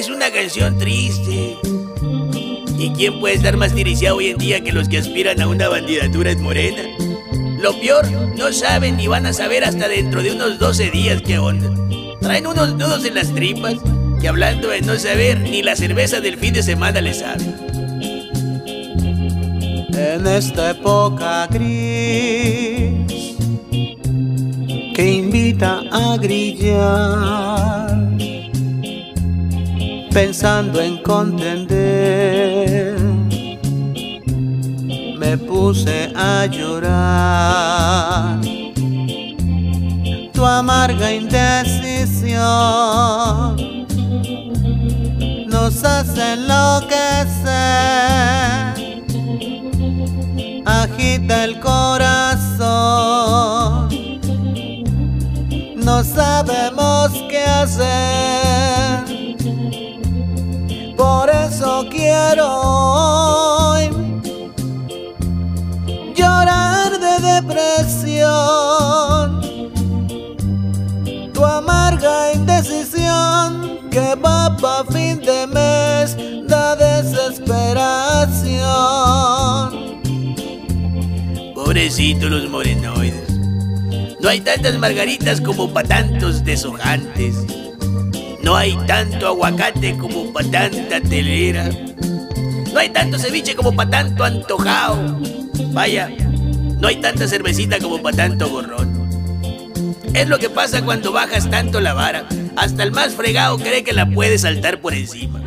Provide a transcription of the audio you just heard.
es una canción triste. ¿Y quién puede estar más tiriciado hoy en día que los que aspiran a una bandidatura en Morena? Lo peor, no saben ni van a saber hasta dentro de unos 12 días qué onda. Traen unos nudos en las tripas que hablando de no saber, ni la cerveza del fin de semana les sabe. En esta época gris que invita a grillar, pensando en contender, me puse a llorar. Tu amarga indecisión nos hace enloquecer, agita el corazón, no sabemos qué hacer, eso quiero llorar de depresión, tu amarga indecisión que va pa' fin de mes da desesperación. Pobrecitos los morenoides. No hay tantas margaritas como pa' tantos deshojantes. No hay tanto aguacate como pa' tanta telera. No hay tanto ceviche como pa' tanto antojado. Vaya, no hay tanta cervecita como pa' tanto gorrón. Es lo que pasa cuando bajas tanto la vara. Hasta el más fregado cree que la puede saltar por encima.